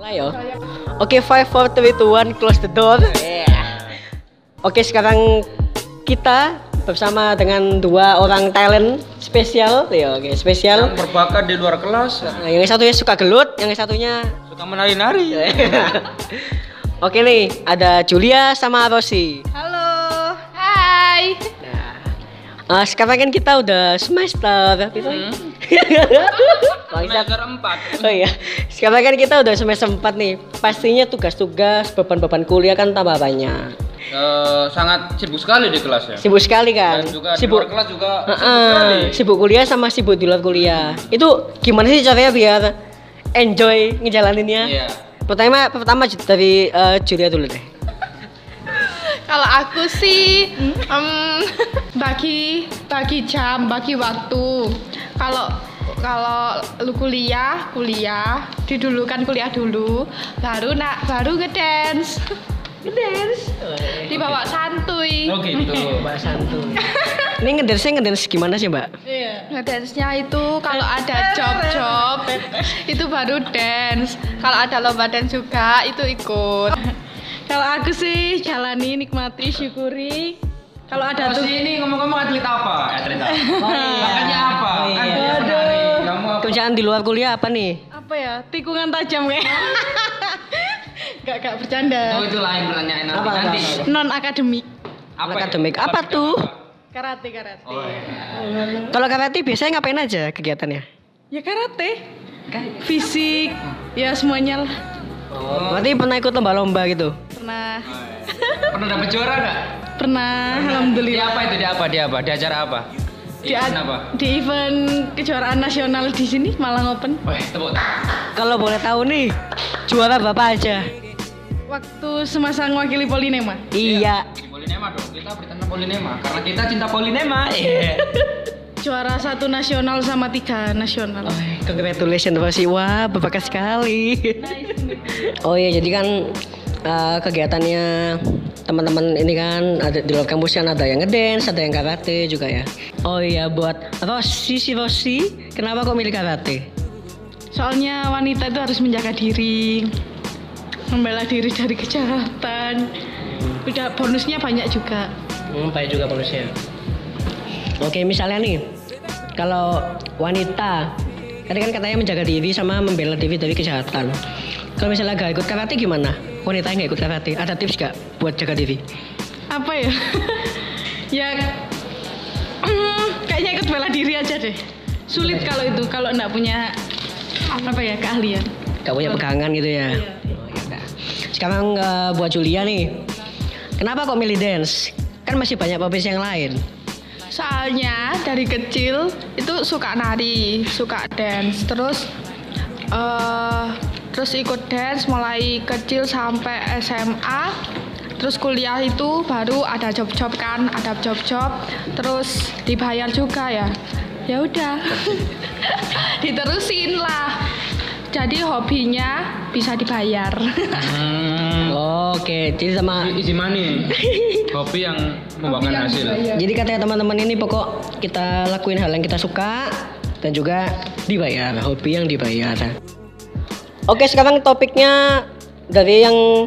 Mulai yo. Oke, five, four, three, two, one, close the door. Yeah. Oke, sekarang kita bersama dengan dua orang talent spesial, ya oke spesial. Yang berbakat di luar kelas, Nah, yang satunya suka gelut, yang satunya suka menari-nari. Oke nih, ada Julia sama Rosi. Halo. Hai. Nah, eh, sekarang kan kita udah semester. Hmm. Semester 4. Oh iya, sekarang kan kita udah semester 4 nih. Pastinya tugas-tugas, beban-beban kuliah kan tambah banyak. Eh, sangat sibuk sekali di kelas ya. Sibuk sekali kan? Dan juga di sibuk. luar kelas juga sibuk Heeh, sekali. sibuk kuliah sama sibuk di luar kuliah. Itu gimana sih caranya biar enjoy ngejalaninnya? Iya. Pertama, pertama dari eh, Julia dulu deh. Kalau aku sih em, bagi bagi jam, bagi waktu. Kalau kalau lu kuliah, kuliah, didulukan kuliah dulu, baru nak baru ngedance. ngedance. Dibawa santuy. Oh gitu. Mbak Santu. Ini ngedance ngedance gimana sih Mbak? Ngedance-nya itu kalau ada job-job itu baru dance. Kalau ada lomba dance juga itu ikut. Kalau aku sih jalani, nikmati, syukuri. Kalau ada tuh ini ngomong-ngomong atlet apa? Atlet apa? Makanya apa? Oh, Kan iya. dia penari. Kamu apa? Kerjaan di luar kuliah apa nih? apa ya? Tikungan tajam kayak. gak gak bercanda. Oh itu lain pertanyaan nanti. Apa, apa, nanti. apa? Non akademik. Apa ya? Akademik. Apa tuh? Karate karate. Oh, iya. Kalau karate biasanya ngapain aja kegiatannya? Ya karate. Fisik, ya semuanya lah. Oh. Berarti pernah ikut lomba-lomba gitu? Pernah, Pernah dapet juara nggak? pernah, Di alhamdulillah. apa itu? Di apa? Di apa? Di acara apa? Di, event apa? di event kejuaraan nasional di sini Malang Open. Wih, tepuk tangan. Kalau boleh tahu nih, juara berapa aja? Waktu semasa mewakili Polinema. Iya. Polinema dong. Kita bertanya Polinema karena kita cinta Polinema. Iya. Juara satu nasional sama tiga nasional. Congratulations Rosi. Wah, berbakat sekali. Oh iya, jadi kan eh, kegiatannya teman-teman ini kan ada di luar kampus kan ada yang ngedance, ada yang karate juga ya. Oh iya, buat Rosi si Rosi, kenapa kok milih karate? Soalnya wanita itu harus menjaga diri, membela diri dari kejahatan. Udah bonusnya banyak juga. Hmm, baik juga bonusnya. Oke, misalnya nih, kalau wanita, tadi kan katanya menjaga diri sama membela diri dari kejahatan. Kalau misalnya gak ikut karate gimana? Wanita yang gak ikut karate, ada tips gak buat jaga diri? Apa ya? ya kayaknya ikut bela diri aja deh. Sulit kalau itu kalau nggak punya apa ya keahlian. Gak punya pegangan gitu ya? Oh, ya. Sekarang eh, buat Julia nih, kenapa kok milih dance? Kan masih banyak profesi yang lain. Soalnya dari kecil itu suka nari, suka dance, terus eh terus ikut dance mulai kecil sampai SMA. Terus kuliah itu baru ada job-job kan, ada job-job, terus dibayar juga ya. Ya udah. Diterusin lah. Jadi hobinya bisa dibayar. Hmm. Oke, jadi sama Easy money. Hobi yang membuahkan hasil. Jadi katanya teman-teman ini pokok kita lakuin hal yang kita suka dan juga dibayar, hobi yang dibayar. Oke, sekarang topiknya dari yang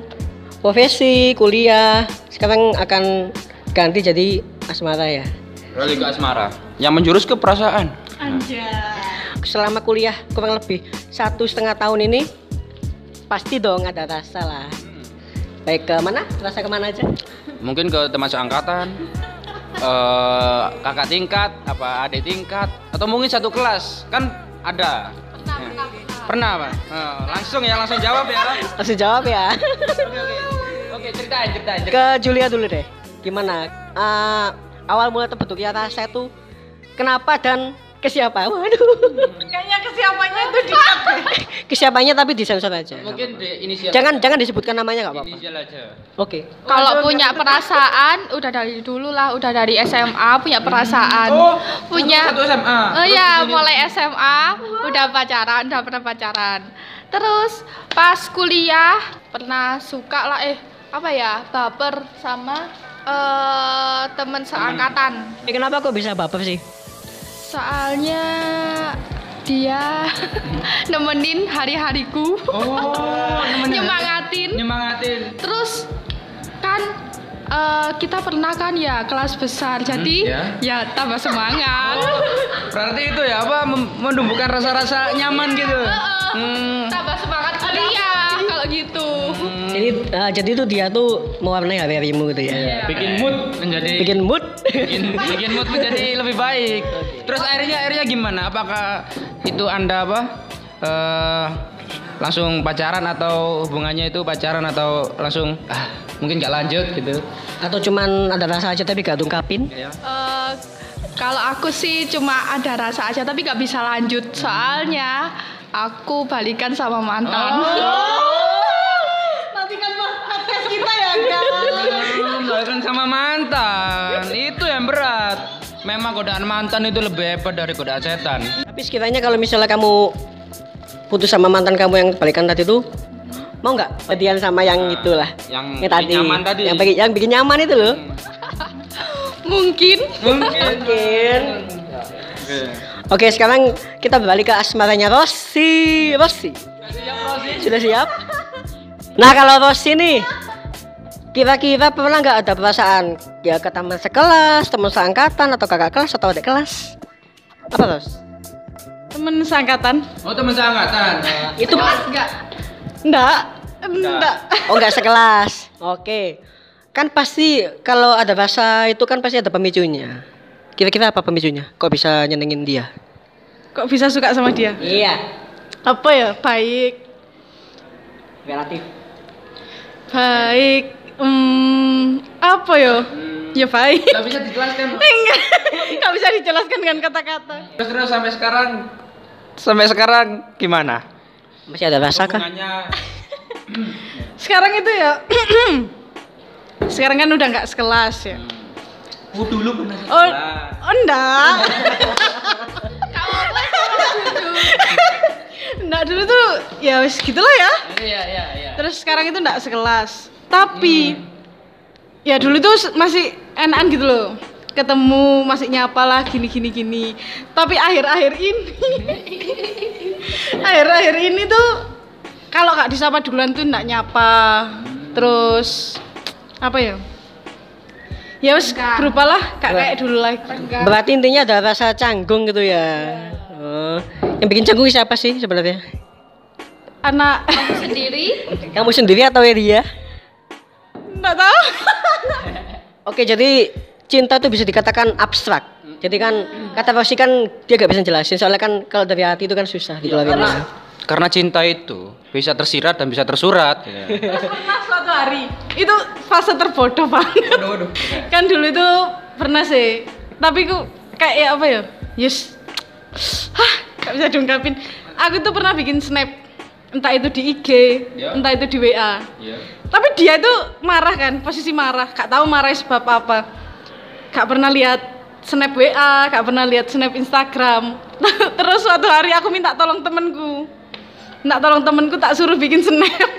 profesi, kuliah, sekarang akan ganti jadi asmara ya. Beralih ke asmara. Yang menjurus ke perasaan. Selama kuliah kurang lebih satu setengah tahun ini pasti dong ada rasa lah. Baik ke mana? Rasa ke mana aja? Mungkin ke teman seangkatan, eh, kakak tingkat, apa adik tingkat, atau mungkin satu kelas kan ada. Pernah, pernah, Pak. Eh, langsung ya, langsung jawab ya. Langsung jawab ya. Oke, oke. Oke, ceritain, ceritain. ceritain. ke Julia dulu deh. Gimana? Eh, awal mula terbentuknya rasa itu kenapa dan ke siapa? Waduh. Kayaknya kesiapannya itu di ke siapanya tapi disensor aja. Mungkin di inisial. Jangan jangan disebutkan namanya nggak apa-apa. inisial aja. Oke. Kalau punya perasaan udah dari dulu lah, udah dari SMA punya perasaan. Oh, punya satu SMA. Oh iya, mulai SMA udah pacaran, udah pernah pacaran. Terus pas kuliah pernah suka lah eh apa ya, baper sama eh temen seangkatan. Eh, kenapa kok bisa baper sih? Soalnya dia nemenin hari-hariku. Oh, nyemangatin. Nyemangatin. Terus kan uh, kita pernah kan ya kelas besar. Hmm, Jadi ya. ya tambah semangat. Oh, berarti itu ya apa menumbuhkan rasa-rasa nyaman gitu. Uh, uh, hmm. Tambah semangat kuliah kalau gitu. Jadi eh, jadi itu dia tuh mewarnai hari-harimu gitu ya. Bikin mood menjadi Bikin mood. bikin bikin mood menjadi lebih baik. Terus akhirnya akhirnya gimana? Apakah itu anda apa? eh langsung pacaran atau hubungannya itu pacaran atau langsung ah mungkin nggak lanjut gitu? Atau cuman ada rasa aja tapi gak ungkapin? Ya. Eh, kalau aku sih cuma ada rasa aja tapi nggak bisa lanjut soalnya aku balikan sama mantan. Nanti kan podcast kita ya, guys. Bahkan sama mantan itu yang berat. Memang godaan mantan itu lebih hebat dari godaan setan. Tapi sekiranya kalau misalnya kamu putus sama mantan kamu yang balikan tadi tuh mau nggak jadian sama yang Nah, itulah yang yang bikin tadi nyaman tadi. yang bikin yang bikin nyaman itu loh Mungkin. Mungkin. mungkin Oke. oke sekarang kita balik ke asmaranya Rossi Rossi sudah siap nah kalau Rossi nih kira-kira pernah nggak ada perasaan ya ke teman sekelas teman seangkatan atau kakak kelas atau adik kelas apa Ros? Temen seangkatan? Oh teman seangkatan. itu Enggak. Enggak. Enggak. Oh nggak sekelas. Oke. Kan pasti kalau ada rasa itu kan pasti ada pemicunya. Kira-kira apa pemicunya? Kok bisa nyenengin dia? Kok bisa suka sama dia? Iya. Apa ya? Baik. Relatif. Baik. Hmm, apa ya? Ya baik. Gak bisa dijelaskan. Enggak. Enggak bisa dijelaskan dengan kata-kata. Terus terus sampai sekarang sampai sekarang gimana? Masih ada rasa kah? Sekarang itu ya Sekarang kan udah nggak sekelas ya. Oh dulu pernah Oh, oh enggak. enggak dulu tuh ya wis gitulah ya. Iya iya iya. Terus sekarang itu enggak sekelas. Tapi ya dulu tuh masih enakan gitu loh. Ketemu masih nyapa lah gini gini gini. Tapi akhir-akhir ini akhir-akhir ini tuh kalau nggak disapa duluan tuh enggak nyapa. Terus apa ya? Ya wis berupalah kayak kayak dulu lagi. Berarti intinya ada rasa canggung gitu ya. Oh. Yang bikin canggung siapa sih sebenarnya? Anak Sendiri. Kamu sendiri atau dia? Enggak tahu. Oke, jadi cinta itu bisa dikatakan abstrak. Jadi kan kata Rossi kan dia gak bisa jelasin soalnya kan kalau dari hati itu kan susah dikeluarin. Karena cinta itu bisa tersirat dan bisa tersurat. pernah suatu hari itu fase terbodoh banget kan dulu itu pernah sih tapi ku kayak ya apa ya yes hah gak bisa diungkapin aku tuh pernah bikin snap entah itu di IG Ya. entah itu di WA Iya. tapi dia itu marah kan posisi marah. Gak tahu marah sebab apa. Gak pernah lihat snap WA gak pernah lihat snap Instagram. Terus suatu hari aku minta tolong temenku. Minta tolong temenku tak suruh bikin snap.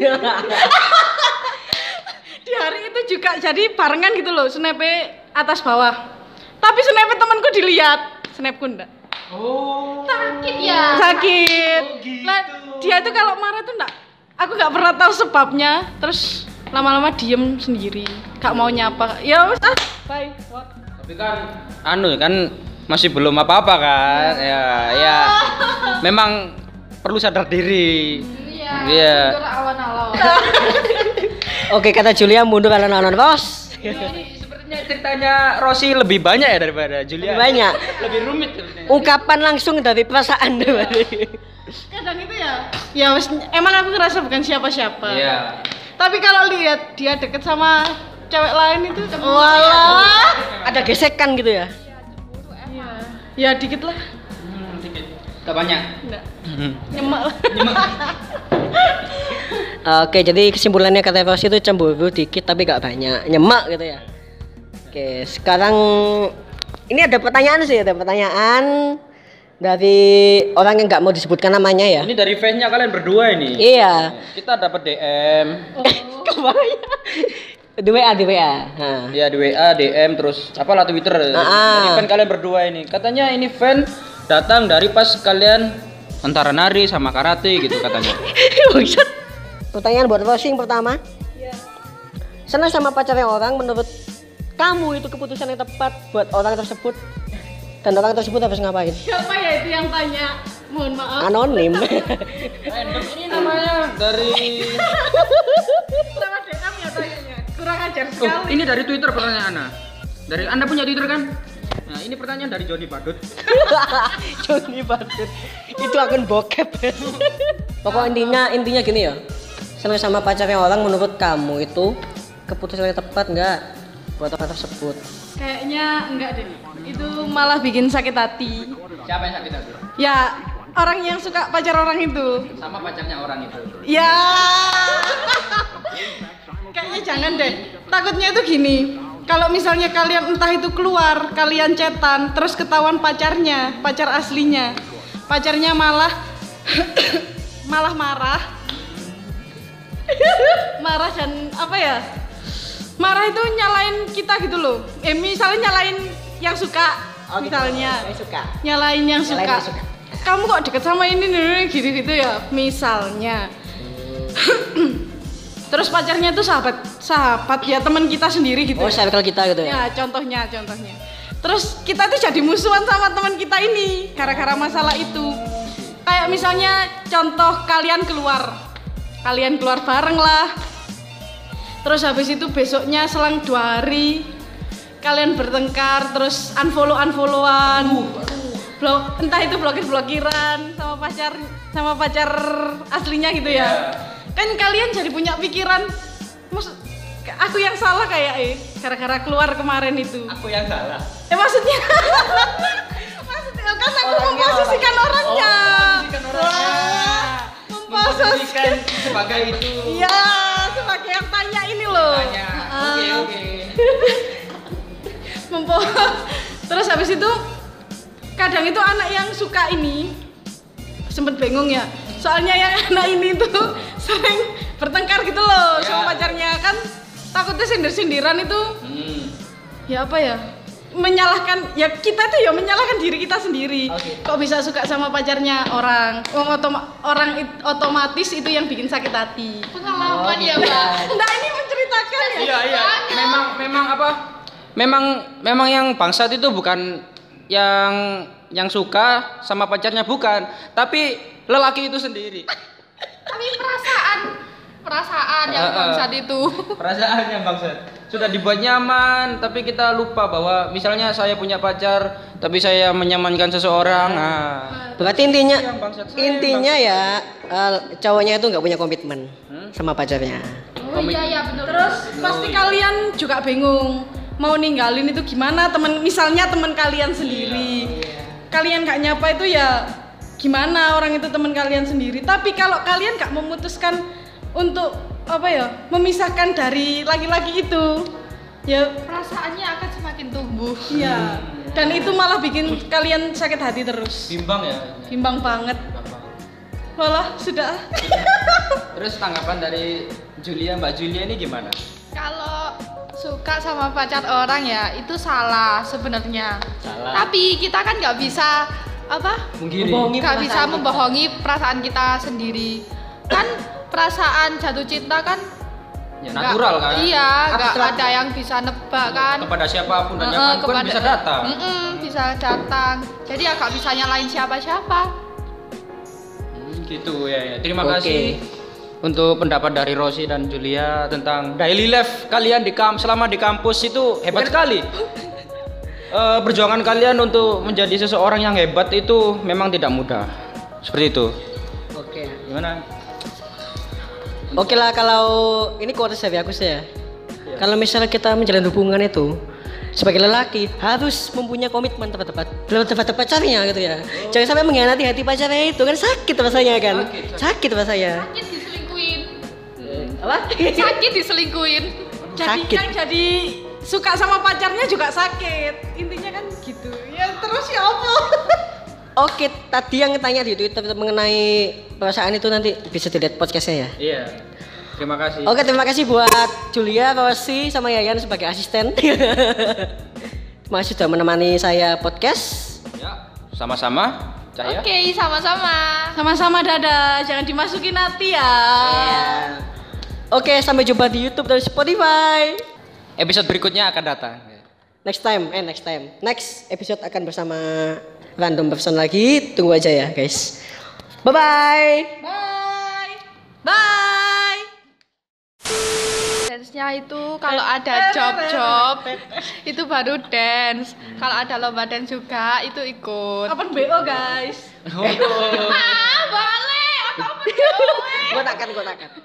Di hari itu juga jadi barengan gitu loh snapnya atas bawah. Tapi snapnya temanku dilihat. Snapku enggak Oh. Sakit ya. sakit Lah, dia itu kalau marah tuh enggak aku nggak pernah tahu sebabnya terus lama-lama diem sendiri gak mau nyapa ya wes ah bye What? Tapi kan anu kan masih belum apa-apa kan. Ya, ya. Memang perlu sadar diri. Iya. Iya. mundur Awan-awan. Oke, kata Julia mundur alon-alon bos. Sepertinya ceritanya Rossi lebih banyak ya daripada Julia. Lebih banyak. Lebih rumit sebenarnya. Ungkapan langsung dari perasaan kadang itu ya ya wes emang aku ngerasa bukan siapa-siapa Iya. tapi kalau lihat dia deket sama cewek lain itu walah Ada gesekan gitu ya. ya dikit lah Hmm, dikit. Gak banyak. enggak Hmm. nyemak Oke, jadi kesimpulannya kata Rossi itu cemburu dikit tapi gak banyak, nyemak gitu ya. Oke, sekarang ini ada pertanyaan sih, ada pertanyaan dari orang yang nggak mau disebutkan namanya ya. Ini dari fansnya kalian berdua ini. Iya. Kita dapat DM. Kebayang. Di WA, di WA. Nah. Ya di WA, DM terus apalah Twitter. Ah. Dari fan kalian berdua ini. Katanya ini fan datang dari pas kalian antara nari sama karate gitu katanya. Buset. Pertanyaan buat Rossi yang pertama. senang sama pacarnya orang menurut kamu itu keputusan yang tepat buat orang tersebut dan orang tersebut harus ngapain Siapa ya itu yang tanya? Mohon maaf. anonim Random ini namanya dari Sama DM ya tanyanya. Kurang ajar Oh, sekali. ini dari Twitter pertanyaannya. Dari Anda punya Twitter kan? Nah, ini pertanyaan dari Joni Badut. Joni Badut itu akun bokep pokok intinya intinya gini ya senang sama pacarnya orang menurut kamu itu keputusan yang tepat nggak buat orang tersebut Kayaknya enggak deh. Itu malah bikin sakit hati. Siapa yang sakit hati? Ya, orang yang suka pacar orang itu. Sama pacarnya orang itu. Ya. Kayaknya jangan deh. Takutnya itu gini. Kalau misalnya kalian entah itu keluar, kalian cetan, terus ketahuan pacarnya, pacar aslinya. Pacarnya malah malah marah. marah dan apa ya? Marah itu nyalain kita gitu loh. Eh misalnya nyalain yang suka, misalnya saya suka nyalain yang Nyalain suka. yang suka. Kamu kok deket sama ini nih gitu-gitu ya, misalnya. Terus pacarnya tuh sahabat, sahabat ya teman kita sendiri gitu. oh circle kita gitu ya Ya, contohnya, contohnya. Terus kita tuh jadi musuhan sama teman kita ini gara-gara masalah itu. Kayak misalnya contoh kalian keluar, kalian keluar bareng lah. Terus habis itu besoknya selang dua hari kalian bertengkar, terus unfollow unfollowan, blok entah itu blokir blokiran sama pacar sama pacar aslinya gitu ya. Kan kalian jadi punya pikiran, mus aku yang salah kayak eh gara-gara keluar kemarin itu. Aku yang salah. Eh maksudnya maksudnya kan aku memposisikan orangnya. Wah, memposisikan. sebagai itu. Iya, sebagai yang tanya ini loh. Tanya. Oke, oke. Mempo Terus habis itu kadang itu anak yang suka ini sempet bingung ya. Soalnya yang anak ini tuh sering bertengkar gitu loh Ya. sama pacarnya kan takutnya sindir-sindiran itu Hmm. ya apa ya menyalahkan ya kita tuh ya menyalahkan diri kita sendiri Oke. kok bisa suka sama pacarnya orang Wong otoma- orang it- otomatis itu yang bikin sakit hati Pengalaman ya, Mbak. enggak ini menceritakan ya Iya, iya. Memang memang apa? Memang memang yang bangsat itu bukan yang yang suka sama pacarnya bukan, tapi lelaki itu sendiri. Tapi perasaan perasaan yang bangsat itu. Perasaannya bangsat. Sudah dibuat nyaman, tapi kita lupa bahwa misalnya saya punya pacar, tapi saya menyamankan seseorang. Nah, berarti intinya Yang intinya ya eh, cowoknya itu nggak punya komitmen Hmm? sama pacarnya Oh iya ya benar. terus pasti kalian juga bingung mau ninggalin itu gimana teman misalnya teman kalian sendiri kalian gak nyapa itu ya gimana orang itu teman kalian sendiri tapi kalau kalian gak memutuskan untuk apa ya memisahkan dari laki-laki itu ya perasaannya akan semakin tumbuh. iya dan itu malah bikin kalian sakit hati terus bimbang ya. bimbang banget malah sudah Terus tanggapan dari Julia, Mbak Julia ini gimana? Kalau suka sama pacar orang ya itu salah sebenarnya. Salah. Tapi kita kan nggak bisa apa? Nggak bisa membohongi perasaan kita sendiri. Kan perasaan jatuh cinta kan Ya nggak- natural kan? Iya, nggak ada yang bisa nebak kan. Kepada siapa pun dan siapa pun kepada- bisa datang. Mm-mm, bisa datang. Jadi ya bisa nyalain siapa-siapa. Hmm, gitu ya, ya. Terima Oke. kasih untuk pendapat dari Rosi dan Julia tentang daily life kalian di kamp selama di kampus itu hebat sekali. Eh, perjuangan kalian untuk menjadi seseorang yang hebat itu memang tidak mudah. Seperti itu. oke Gimana? Oke lah kalau ini quotes dari aku sih ya. Kalau misalnya kita menjalin hubungan itu sebagai lelaki harus mempunyai komitmen tepat-tepat tepat-tepat pacarnya gitu ya. Jangan sampai mengkhianati hati pacarnya itu kan sakit rasanya kan. Sakit rasanya. Sakit diselingkuin. Apa? Sakit diselingkuin. jadi Sakit. yang jadi suka sama pacarnya juga sakit intinya kan gitu ya terus ya apa Oke, tadi yang tanya di Twitter mengenai perasaan itu nanti bisa dilihat podcastnya ya. Iya. Terima kasih. Oke, terima kasih buat Julia, Rosi, sama Yayan sebagai asisten. Masih sudah menemani saya podcast. Ya, sama-sama. Cahaya. Oke, sama-sama. sama-sama dadah jangan dimasukin hati ya Ya. Oke, sampai jumpa di YouTube dan Spotify. Episode berikutnya akan datang. Next time, eh next time. Next episode akan bersama random person lagi. Tunggu aja ya, guys. Bye bye. Bye. Bye. Dance-nya itu kalau ada job-job itu baru dance. Kalau ada lomba dance juga itu ikut. Open BO guys. Waduh. Ah, boleh. Gue takkan, gue takkan.